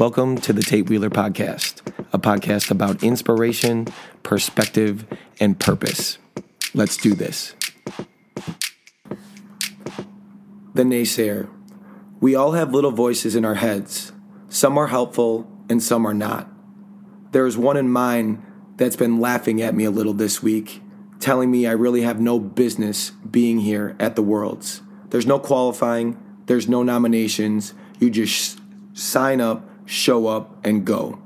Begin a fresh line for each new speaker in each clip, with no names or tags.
Welcome to the Tate Wheeler Podcast, a podcast about inspiration, perspective, and purpose. Let's do this. The Naysayer. We all have little voices in our heads. Some are helpful and some are not. There is one in mine that's been laughing at me a little this week, telling me I really have no business being here at the Worlds. There's no qualifying, there's no nominations. You just sign up, show up, and go.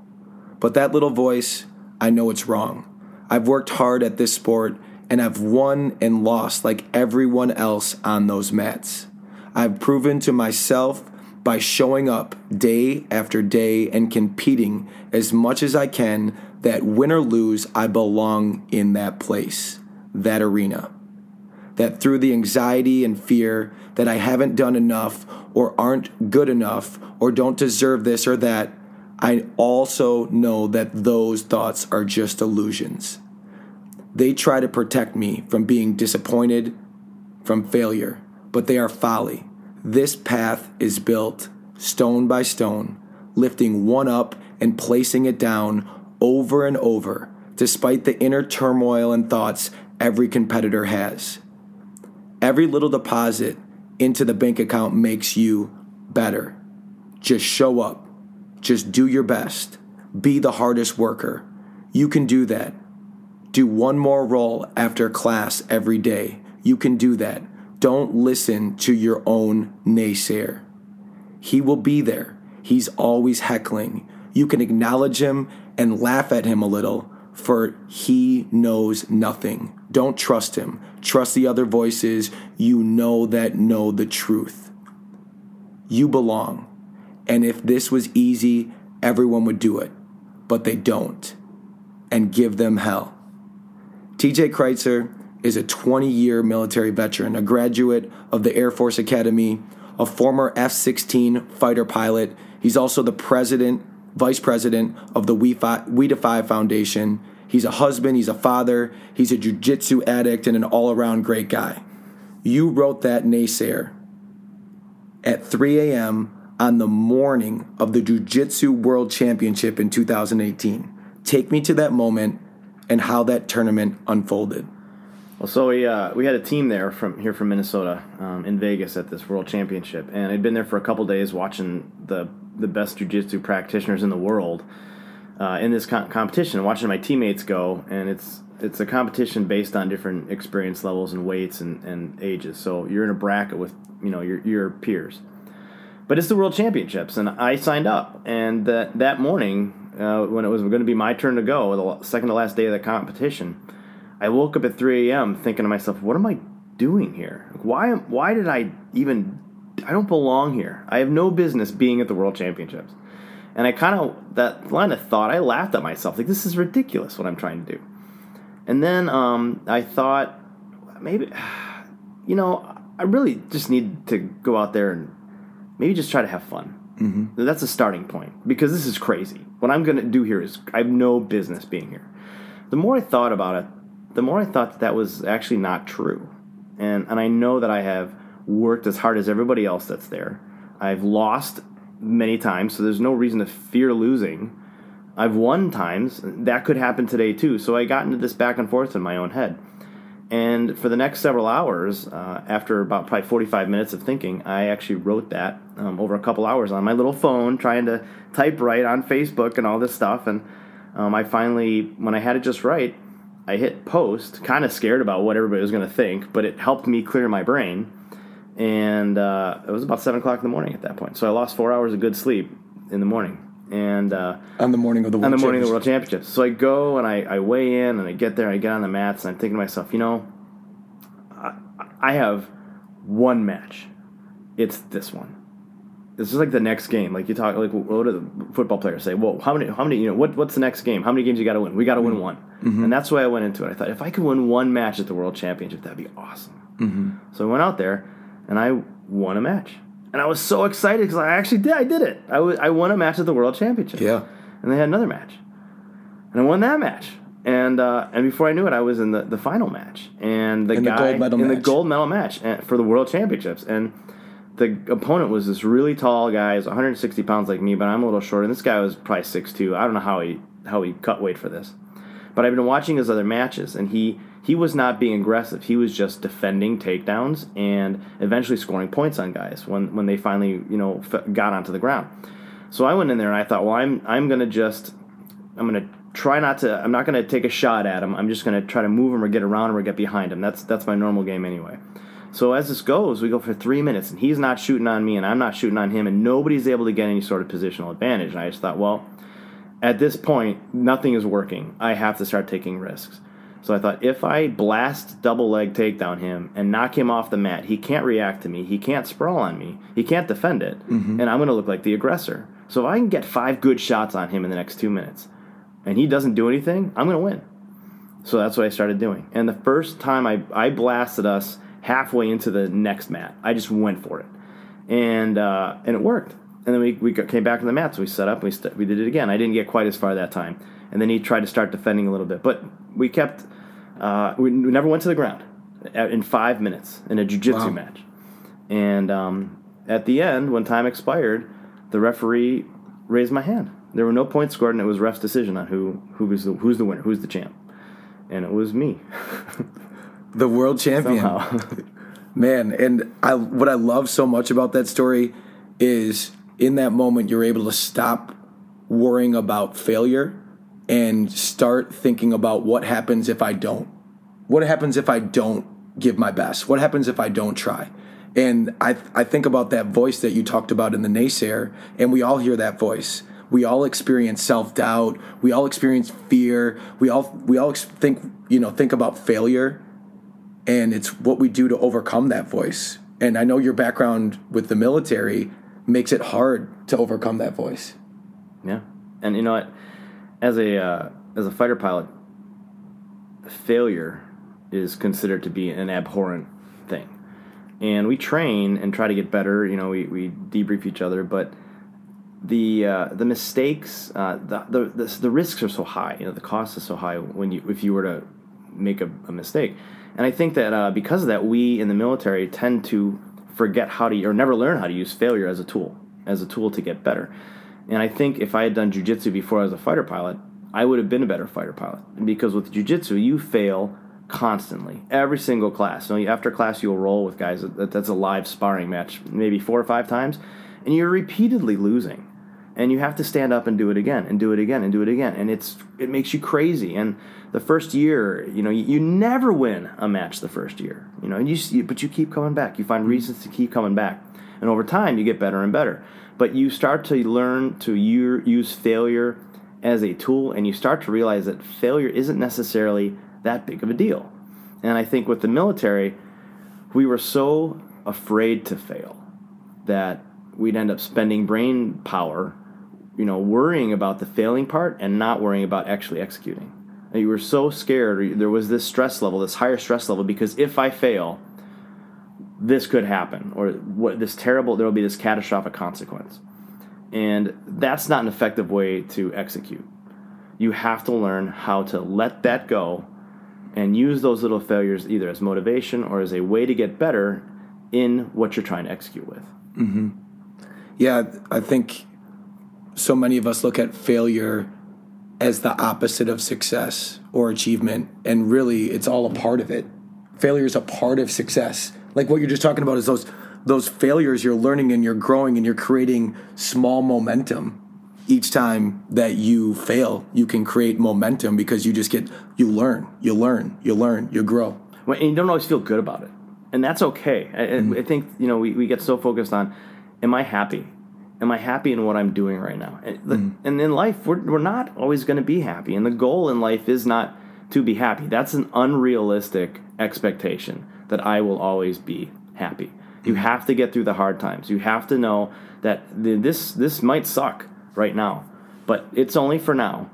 But that little voice, I know it's wrong. I've worked hard at this sport and I've won and lost like everyone else on those mats. I've proven to myself by showing up day after day and competing as much as I can that win or lose, I belong in that place, that arena. That through the anxiety and fear that I haven't done enough or aren't good enough or don't deserve this or that, I also know that those thoughts are just illusions. They try to protect me from being disappointed, from failure, but they are folly. This path is built stone by stone, lifting one up and placing it down over and over, despite the inner turmoil and thoughts every competitor has. Every little deposit into the bank account makes you better. Just show up. Just do your best. Be the hardest worker. You can do that. Do one more roll after class every day. You can do that. Don't listen to your own naysayer. He will be there. He's always heckling. You can acknowledge him and laugh at him a little, for he knows nothing. Don't trust him. Trust the other voices you know that know the truth. You belong. And if this was easy, everyone would do it. But they don't. And give them hell. TJ Kreitzer is a 20 year military veteran, a graduate of the Air Force Academy, a former F 16 fighter pilot. He's also the president, vice president of the We, we Defy Foundation. He's a husband, he's a father, he's a jujitsu addict, and an all around great guy. You wrote that naysayer at 3 a.m. on the morning of the Jiu Jitsu World Championship in 2018. Take me to that moment and how that tournament unfolded.
Well, so we uh, we had a team there from here from Minnesota um, in Vegas at this World Championship, and I'd been there for a couple days watching the the best jujitsu practitioners in the world uh, in this com- competition, watching my teammates go, and it's it's a competition based on different experience levels and weights and, and ages. So you're in a bracket with you know your your peers, but it's the World Championships, and I signed up, and that that morning uh, when it was going to be my turn to go, the second to last day of the competition. I woke up at 3 a.m. thinking to myself, "What am I doing here? Why? Why did I even? I don't belong here. I have no business being at the World Championships." And I kind of that line of thought, I laughed at myself, like this is ridiculous what I'm trying to do. And then um, I thought, maybe, you know, I really just need to go out there and maybe just try to have fun. Mm-hmm. That's a starting point because this is crazy. What I'm going to do here is I have no business being here. The more I thought about it, the more I thought that that was actually not true. And, and I know that I have worked as hard as everybody else that's there. I've lost many times, so there's no reason to fear losing. I've won times. That could happen today too. So I got into this back and forth in my own head. And for the next several hours, uh, after about probably 45 minutes of thinking, I actually wrote that um, over a couple hours on my little phone, trying to type right on Facebook and all this stuff. And um, I finally, when I had it just right, I hit post, kind of scared about what everybody was going to think, but it helped me clear my brain. And uh, it was about 7 o'clock in the morning at that point. So I lost four hours of good sleep in the morning. And uh,
on the morning of the World
on the morning of the World Championships. So I go and I, I weigh in and I get there and I get on the mats and I'm thinking to myself, you know, I, I have one match. It's this one. This is like the next game. Like you talk, like what do the football players say? Well, how many? How many? You know, what what's the next game? How many games you got to win? We got to win one. Mm-hmm. And that's why I went into it. I thought if I could win one match at the World Championship, that'd be awesome. Mm-hmm. So I went out there and I won a match. And I was so excited because I actually did. I did it. I, w- I won a match at the World Championship.
Yeah.
And they had another match. And I won that match. And uh, and before I knew it, I was in the, the final match. And the
In the
guy
gold medal
in the
match.
gold medal match uh, for the World Championships. And the opponent was this really tall guy, he's 160 pounds like me, but I'm a little shorter. And this guy was probably 6'2". I don't know how he how he cut weight for this, but I've been watching his other matches, and he he was not being aggressive. He was just defending takedowns and eventually scoring points on guys when when they finally you know got onto the ground. So I went in there and I thought, well, I'm I'm gonna just I'm gonna try not to. I'm not gonna take a shot at him. I'm just gonna try to move him or get around him or get behind him. That's that's my normal game anyway. So as this goes, we go for three minutes, and he's not shooting on me, and I'm not shooting on him, and nobody's able to get any sort of positional advantage. And I just thought, well, at this point, nothing is working. I have to start taking risks. So I thought, if I blast double leg takedown him and knock him off the mat, he can't react to me, he can't sprawl on me, he can't defend it, mm-hmm. and I'm going to look like the aggressor. So if I can get five good shots on him in the next two minutes, and he doesn't do anything, I'm going to win. So that's what I started doing. And the first time I, I blasted us halfway into the next mat. I just went for it, and uh, and it worked. And then we, we came back to the mat, so we set up, and we st- we did it again. I didn't get quite as far that time, and then he tried to start defending a little bit, but we kept. Uh, we, we never went to the ground in five minutes in a jiu-jitsu wow. match, and um, at the end, when time expired, the referee raised my hand. There were no points scored, and it was ref's decision on who who was the, who's the winner, who's the champ, and it was me.
the world champion. Man, and I what I love so much about that story is in that moment you're able to stop worrying about failure and start thinking about what happens if I don't. What happens if I don't give my best? What happens if I don't try? And I I think about that voice that you talked about in the naysayer, and we all hear that voice. We all experience self doubt. We all experience fear. We all we all think you know think about failure and it's what we do to overcome that voice. And I know your background with the military makes it hard to overcome that voice.
Yeah, and you know what? As a uh, as a fighter pilot, failure is considered to be an abhorrent thing, and we train and try to get better. You know, we, we debrief each other, but the uh, the mistakes, uh, the, the, the the risks are so high. You know, the cost is so high when you if you were to make a, a mistake. And I think that uh, because of that, we in the military tend to forget how to, or never learn how to use failure as a tool, as a tool to get better. And I think if I had done jujitsu before I was a fighter pilot, I would have been a better fighter pilot. Because with jujitsu, you fail constantly, every single class. So after class, you'll roll with guys. That's a live sparring match, maybe four or five times, and you're repeatedly losing. And you have to stand up and do it again and do it again and do it again. And it's it makes you crazy. And the first year you know you, you never win a match the first year. You know and you but you keep coming back. You find reasons to keep coming back. And over time you get better and better but you start to learn to use failure as a tool and you start to realize that failure isn't necessarily that big of a deal and i think with the military we were so afraid to fail that we'd end up spending brain power you know, worrying about the failing part and not worrying about actually executing. And you were so scared, there was this stress level, this higher stress level, because if I fail, this could happen, or what this terrible, there will be this catastrophic consequence. And that's not an effective way to execute. You have to learn how to let that go and use those little failures either as motivation or as a way to get better in what you're trying to execute with.
Mm-hmm. Yeah, I think so many of us look at failure as the opposite of success or achievement and really it's all a part of it failure is a part of success like what you're just talking about is those those failures you're learning and you're growing and you're creating small momentum each time that you fail you can create momentum because you just get you learn you learn you learn you grow
and you don't always feel good about it and that's okay I, mm-hmm. I think you know we, we get so focused on am i happy am I happy in what I'm doing right now? And, mm-hmm. and in life, we're, we're not always going to be happy. And the goal in life is not to be happy. That's an unrealistic expectation that I will always be happy. You mm-hmm. have to get through the hard times. You have to know that this this might suck right now, but it's only for now.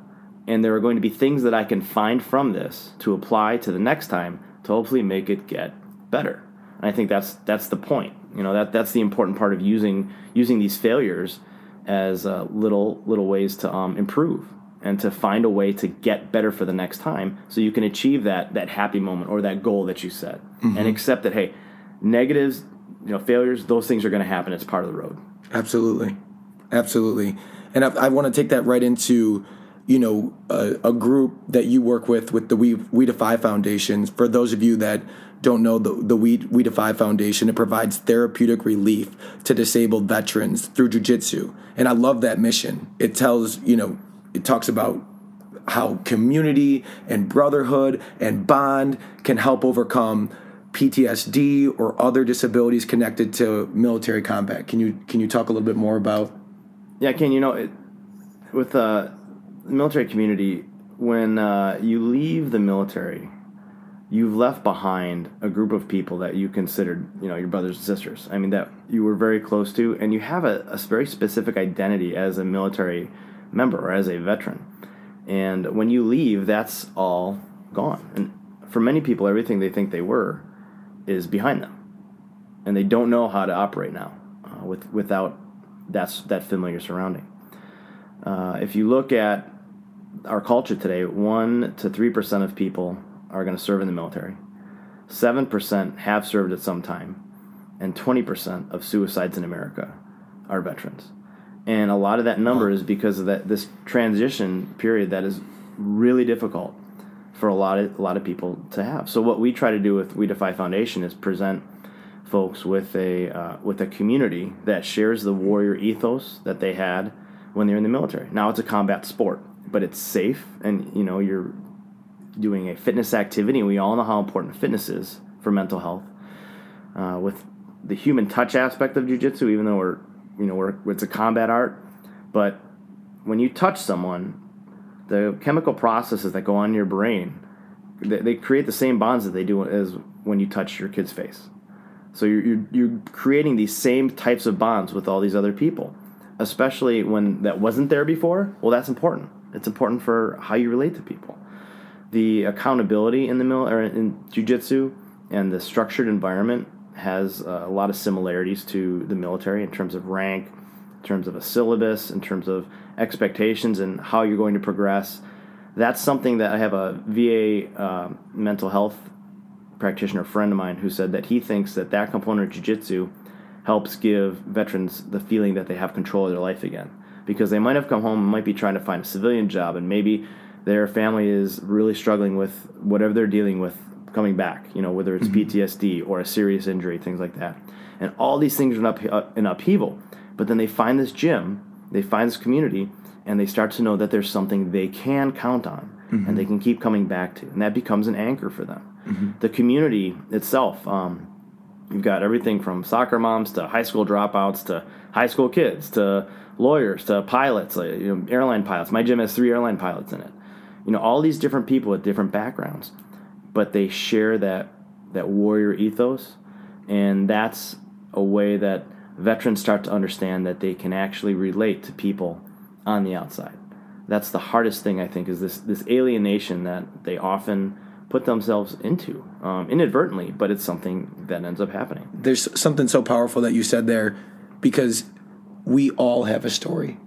And there are going to be things that I can find from this to apply to the next time to hopefully make it get better. And I think that's that's the point. You know that that's the important part of using using these failures as uh, little little ways to um, improve and to find a way to get better for the next time, so you can achieve that that happy moment or that goal that you set, mm-hmm. and accept that hey, negatives you know failures. Those things are going to happen. It's part of the road.
Absolutely, absolutely. And I, I want to take that right into you know a, a, group that you work with with the We We Defy Foundation. For those of you that don't know the the We We Defy Foundation, it provides therapeutic relief to disabled veterans through jujitsu, and I love that mission. It tells you know it talks about how community and brotherhood and bond can help overcome PTSD or other disabilities connected to military combat. Can you can you talk a little bit more about?
Yeah, Ken. You know, it, with uh, the military community, when uh, you leave the military, you've left behind a group of people that you considered, you know, your brothers and sisters. I mean, that you were very close to, and you have a, a very specific identity as a military member or as a veteran. And when you leave, that's all gone. And for many people, everything they think they were is behind them, and they don't know how to operate now uh, with without that's that familiar surrounding. Uh, if you look at our culture today, one to three percent of people are going to serve in the military. Seven percent have served at some time, and twenty percent of suicides in America are veterans. And a lot of that number is because of that this transition period that is really difficult for a lot of a lot of people to have. So what we try to do with We Defy Foundation is present folks with a uh, with a community that shares the warrior ethos that they had when they're in the military. Now it's a combat sport, but it's safe, and you know you're doing a fitness activity, we all know how important fitness is for mental health. Uh, with the human touch aspect of jujitsu, even though we're you know we're, it's a combat art, but when you touch someone, the chemical processes that go on in your brain, they, they create the same bonds that they do as when you touch your kid's face. So you're, you're, you're creating these same types of bonds with all these other people, especially when that wasn't there before. Well, that's important. It's important for how you relate to people. The accountability in the mil- or in jujitsu and the structured environment has uh, a lot of similarities to the military in terms of rank, in terms of a syllabus, in terms of expectations and how you're going to progress. That's something that I have a VA uh, mental health practitioner friend of mine who said that he thinks that that component of jiu-jitsu helps give veterans the feeling that they have control of their life again because they might have come home and might be trying to find a civilian job and maybe their family is really struggling with whatever they're dealing with coming back you know whether it's mm-hmm. ptsd or a serious injury things like that and all these things are in, up, in upheaval but then they find this gym they find this community and they start to know that there's something they can count on mm-hmm. and they can keep coming back to. And that becomes an anchor for them. Mm-hmm. The community itself, um, you've got everything from soccer moms to high school dropouts to high school kids to lawyers to pilots, like, you know, airline pilots. My gym has three airline pilots in it. You know, all these different people with different backgrounds, but they share that that warrior ethos, and that's a way that veterans start to understand that they can actually relate to people on the outside. That's the hardest thing I think is this this alienation that they often put themselves into um, inadvertently, but it's something that ends up happening.
There's something so powerful that you said there because we all have a story.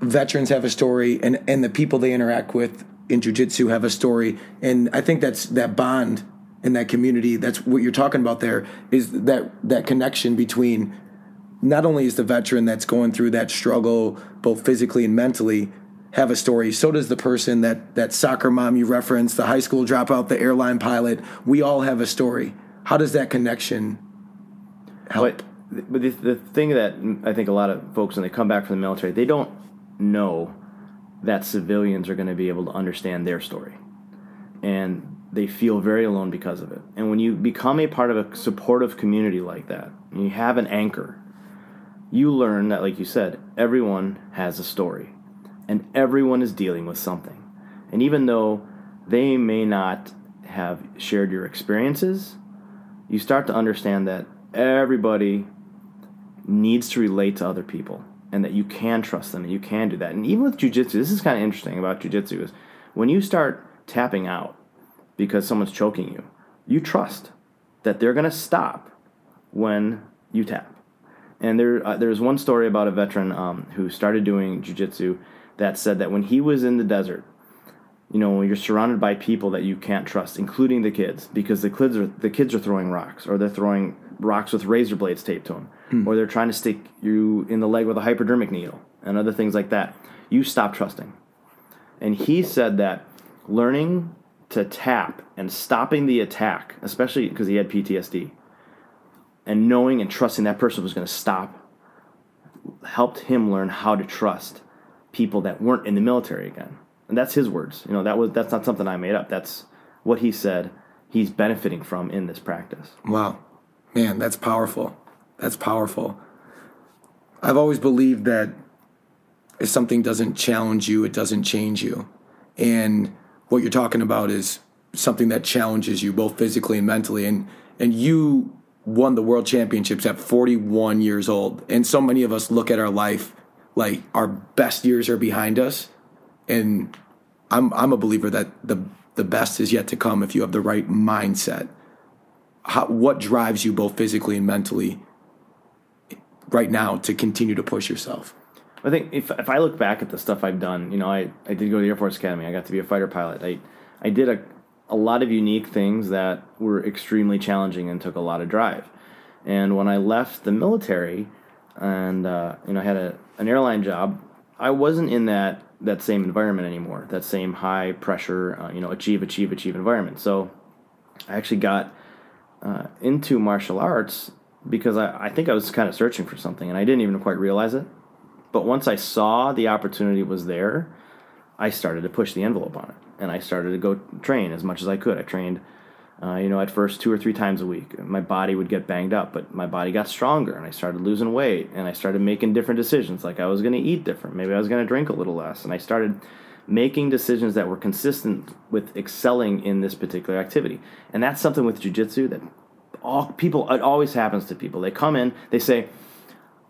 Veterans have a story, and and the people they interact with in jujitsu have a story, and I think that's that bond in that community. That's what you're talking about. There is that that connection between not only is the veteran that's going through that struggle both physically and mentally have a story so does the person that that soccer mom you referenced the high school dropout the airline pilot we all have a story how does that connection help
but, but the, the thing that i think a lot of folks when they come back from the military they don't know that civilians are going to be able to understand their story. And they feel very alone because of it. And when you become a part of a supportive community like that you have an anchor you learn that, like you said, everyone has a story. And everyone is dealing with something. And even though they may not have shared your experiences, you start to understand that everybody needs to relate to other people and that you can trust them and you can do that. And even with jujitsu, this is kind of interesting about jujitsu is when you start tapping out because someone's choking you, you trust that they're going to stop when you tap. And there, uh, there's one story about a veteran um, who started doing jujitsu that said that when he was in the desert, you know, when you're surrounded by people that you can't trust, including the kids, because the kids are the kids are throwing rocks or they're throwing rocks with razor blades taped to them, hmm. or they're trying to stick you in the leg with a hypodermic needle, and other things like that. You stop trusting. And he said that learning to tap and stopping the attack, especially because he had PTSD, and knowing and trusting that person was going to stop, helped him learn how to trust people that weren't in the military again. And that's his words. You know, that was that's not something I made up. That's what he said he's benefiting from in this practice.
Wow. Man, that's powerful. That's powerful. I've always believed that if something doesn't challenge you, it doesn't change you. And what you're talking about is something that challenges you both physically and mentally. And and you won the world championships at 41 years old. And so many of us look at our life like our best years are behind us. And I'm I'm a believer that the the best is yet to come if you have the right mindset. How, what drives you both physically and mentally right now to continue to push yourself?
I think if if I look back at the stuff I've done, you know, I, I did go to the Air Force Academy. I got to be a fighter pilot. I I did a a lot of unique things that were extremely challenging and took a lot of drive. And when I left the military, and uh, you know, I had a, an airline job, I wasn't in that that same environment anymore. That same high pressure, uh, you know, achieve, achieve, achieve environment. So I actually got uh, into martial arts because I, I think I was kind of searching for something, and I didn't even quite realize it. But once I saw the opportunity was there, I started to push the envelope on it, and I started to go train as much as I could. I trained, uh, you know, at first two or three times a week. My body would get banged up, but my body got stronger, and I started losing weight, and I started making different decisions. Like I was going to eat different, maybe I was going to drink a little less, and I started making decisions that were consistent with excelling in this particular activity. And that's something with jujitsu that all people it always happens to people. They come in, they say,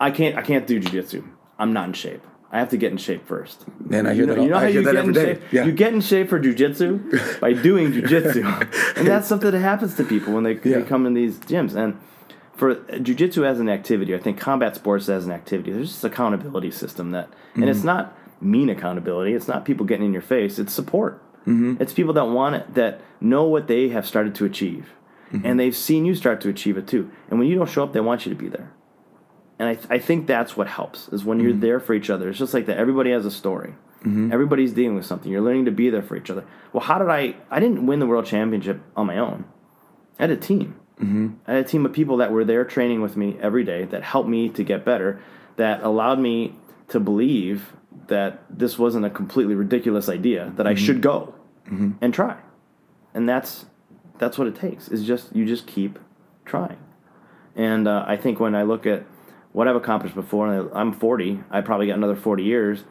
"I can't, I can't do jujitsu." I'm not in shape. I have to get in shape first.
Man, I hear
know,
that.
You know
I
how you get in
day.
shape?
Yeah.
You get in shape for jujitsu by doing jujitsu, and that's something that happens to people when they,
Yeah.
they come in these gyms. And for jujitsu as an activity, I think combat sports as an activity, there's this accountability system that, and
Mm-hmm.
it's not mean accountability. It's not people getting in your face. It's support.
Mm-hmm.
It's people that want it, that know what they have started to achieve,
Mm-hmm.
and they've seen you start to achieve it too. And when you don't show up, they want you to be there and I, th- I think that's what helps is when you're
Mm-hmm.
there for each other it's just like that everybody has a story everybody's dealing with something you're learning to be there for each other well how did i i didn't win the world championship on my own i had a team mm-hmm. i had a team of people that were there training with me every day that helped me to get better that allowed me to believe that this wasn't a completely ridiculous idea that i should go and try and that's that's what it takes is just you just keep trying and uh, I think when I look at what I've accomplished before, and I'm 40, I probably got another 40 years,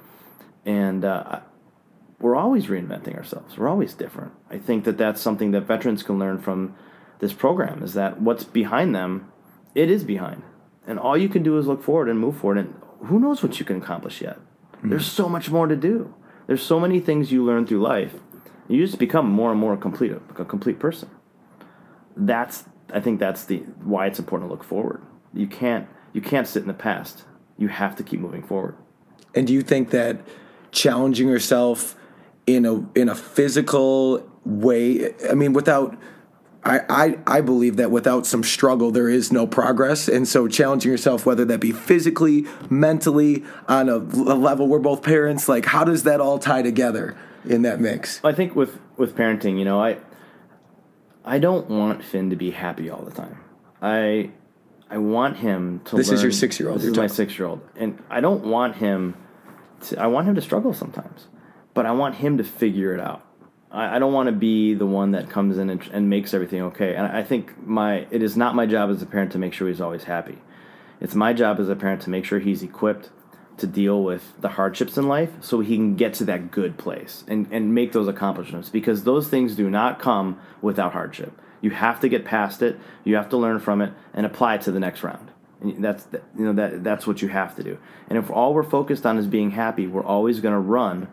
and uh, we're always reinventing ourselves. We're always different. I think that that's something that veterans can learn from this program is that what's behind them, it is behind, and all you can do is look forward and move forward. And who knows what you can accomplish yet? Mm. There's so much more to do. There's so many things you learn through life. You just become more and more complete, a complete person that's I think that's the why it's important to look forward. You can't you can't sit in the past. You have to keep moving forward.
And do you think that challenging yourself in a in a physical way, I mean, without I, I, I believe that without some struggle there is no progress and so challenging yourself whether that be physically mentally on a, a level we're both parents like how does that all tie together in that mix
I think with with parenting, you know, I I don't want Finn to be happy all the time. I I want him to.
This is your six-year-old
This
you're
is my six-year-old, and I don't want him. To, I want him to struggle sometimes, but I want him to figure it out. I, I don't want to be the one that comes in and, and makes everything okay. And I think my it is not my job as a parent to make sure he's always happy. It's my job as a parent to make sure he's equipped to deal with the hardships in life so he can get to that good place and, and make those accomplishments because those things do not come without hardship. You have to get past it, you have to learn from it and apply it to the next round. And that's you know that that's what you have to do. And if all we're focused on is being happy, we're always going to run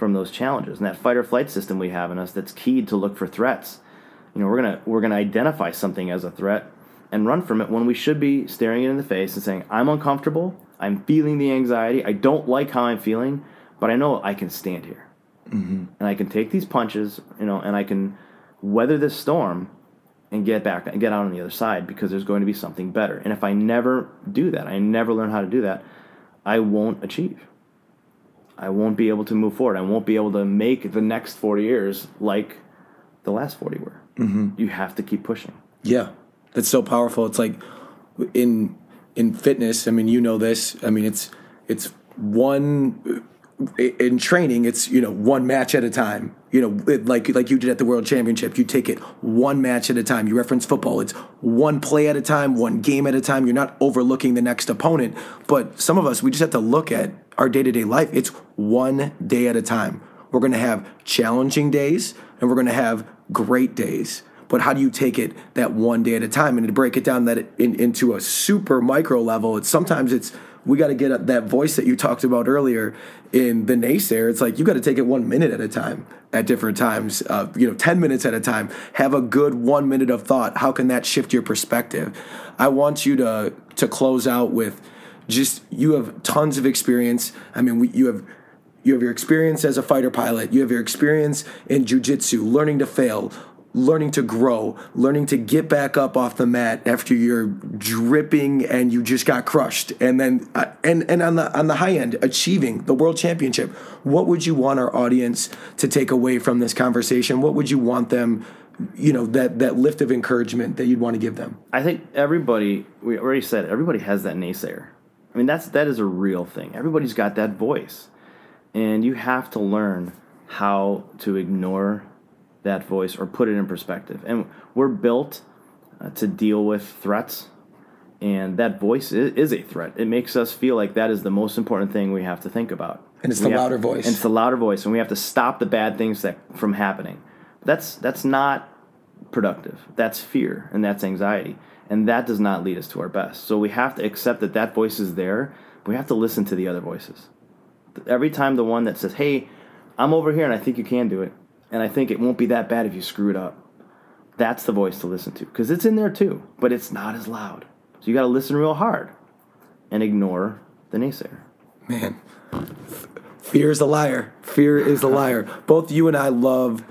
from those challenges. And that fight or flight system we have in us that's keyed to look for threats. You know, we're gonna we're gonna identify something as a threat and run from it when we should be staring it in the face and saying, "I'm uncomfortable. I'm feeling the anxiety. I don't like how I'm feeling, but I know I can stand here, mm-hmm. and I can take these punches. You know, and I can weather this storm, and get back and get out on the other side because there's going to be something better. And if I never do that, I never learn how to do that, I won't achieve. I won't be able to move forward. I won't be able to make the next 40 years like the last 40 were. Mm-hmm. You have to keep pushing.
Yeah. That's so powerful. It's like in in fitness, I mean, you know this. I mean, it's it's one in training, it's you know one match at a time. You know, like like you did at the World Championship, you take it one match at a time. You reference football; it's one play at a time, one game at a time. You're not overlooking the next opponent. But some of us, we just have to look at our day to day life. It's one day at a time. We're going to have challenging days, and we're going to have great days. But how do you take it that one day at a time and to break it down that in, into a super micro level? It's sometimes it's we got to get that voice that you talked about earlier in the naysayer. It's like you got to take it one minute at a time at different times, uh, you know, 10 minutes at a time. Have a good one minute of thought. How can that shift your perspective? I want you to, to close out with just you have tons of experience. I mean, we, you have you have your experience as a fighter pilot. You have your experience in jujitsu, learning to fail, learning to grow, learning to get back up off the mat after you're dripping and you just got crushed, and then uh, and and on the on the high end, achieving the world championship. What would you want our audience to take away from this conversation? What would you want them? You know that that lift of encouragement that you'd want to give them.
I think everybody. We already said it, everybody has that naysayer. I mean that's that is a real thing. Everybody's got that voice, and you have to learn how to ignore that voice or put it in perspective. And we're built uh, to deal with threats, and that voice is, is, a threat. It makes us feel like that is the most important thing we have to think about.
And it's we the louder
to,
voice.
And it's the louder voice, and we have to stop the bad things that from happening. That's that's not productive. That's fear and that's anxiety, and that does not lead us to our best. So we have to accept that that voice is there. we have to listen to the other voices. Every time the one that says, "Hey, I'm over here and I think you can do it," and I think it won't be that bad if you screw it up. That's the voice to listen to because it's in there too, but it's not as loud. So you got to listen real hard and ignore the naysayer.
Man, fear is a liar. Fear is a liar. Both you and I love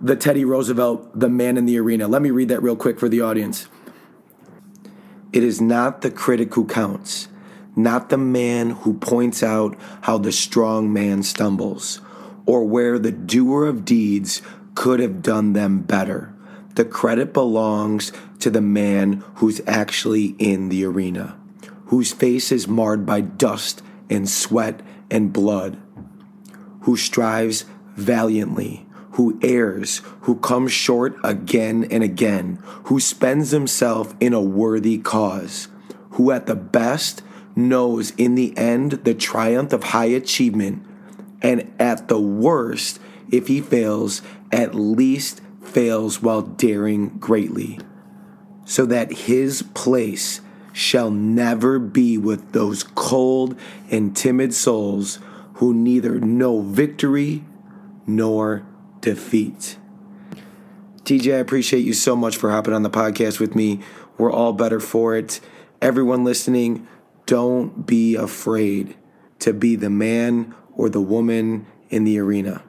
the Teddy Roosevelt, the man in the arena. Let me read that real quick for the audience. It is not the critic who counts, not the man who points out how the strong man stumbles or where the doer of deeds could have done them better. The credit belongs to the man who's actually in the arena, whose face is marred by dust and sweat and blood, who strives valiantly, who errs, who comes short again and again, who spends himself in a worthy cause, who at the best knows in the end the triumph of high achievement and at the worst, if he fails, at least fails while daring greatly, so that his place shall never be with those cold and timid souls who neither know victory nor defeat. TJ, I appreciate you so much for hopping on the podcast with me. We're all better for it. Everyone listening, don't be afraid to be the man or the woman in the arena.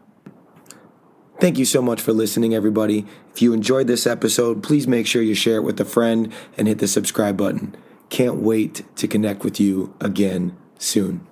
Thank you so much for listening, everybody. If you enjoyed this episode, please make sure you share it with a friend and hit the subscribe button. Can't wait to connect with you again soon.